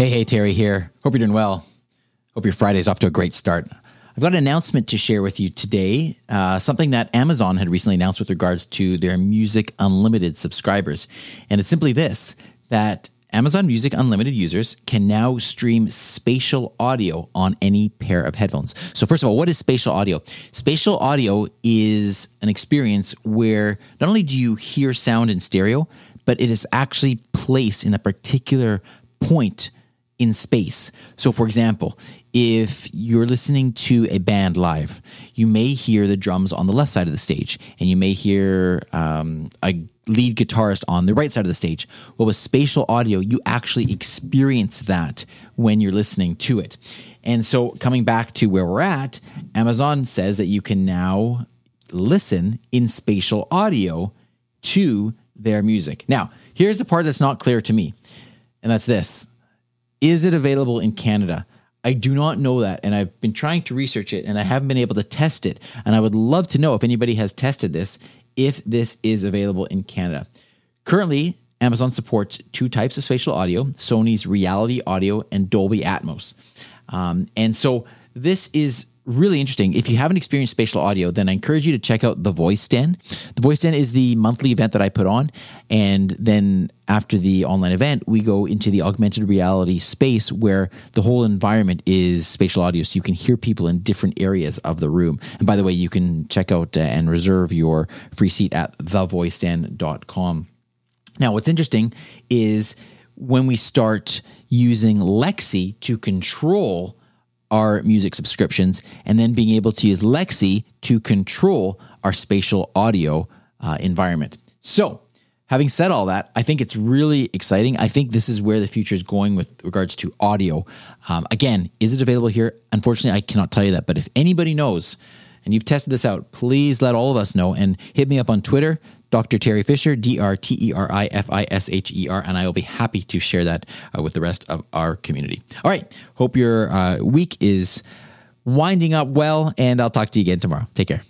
Hey, hey, Teri here. Hope you're doing well. Hope your Friday's off to a great start. I've got an announcement to share with you today, uh, something that Amazon had recently announced with regards to their Music Unlimited subscribers. And it's simply this that Amazon Music Unlimited users can now stream spatial audio on any pair of headphones. So, first of all, what is spatial audio? Spatial audio is an experience where not only do you hear sound in stereo, but it is actually placed in a particular point in space. So, for example, if you're listening to a band live, you may hear the drums on the left side of the stage, and you may hear um, a lead guitarist on the right side of the stage. Well, with spatial audio, you actually experience that when you're listening to it. And so, coming back to where we're at, Amazon says that you can now listen in spatial audio to their music. Now, here's the part that's not clear to me, and that's this is it available in Canada? I do not know that. And I've been trying to research it and I haven't been able to test it. And I would love to know if anybody has tested this, if this is available in Canada. Currently, Amazon supports two types of spatial audio Sony's Reality Audio and Dolby Atmos. Um, and so this is really interesting. If you haven't experienced spatial audio, then I encourage you to check out the Voice Den. The Voice Den is the monthly event that I put on, and then after the online event, we go into the augmented reality space where the whole environment is spatial audio, so you can hear people in different areas of the room. And by the way, you can check out uh, and reserve your free seat at thevoiceden.com. Now, what's interesting is when we start using Alexa to control our music subscriptions, and then being able to use Alexa to control our spatial audio uh, environment. So, having said all that, I think it's really exciting. I think this is where the future is going with regards to audio. Um, again, is it available here? Unfortunately, I cannot tell you that. But if anybody knows and you've tested this out, please let all of us know and hit me up on Twitter, Dr. Teri Fisher, D R T E R I F I S H E R, and I will be happy to share that uh, with the rest of our community. All right. Hope your uh, week is winding up well, and I'll talk to you again tomorrow. Take care.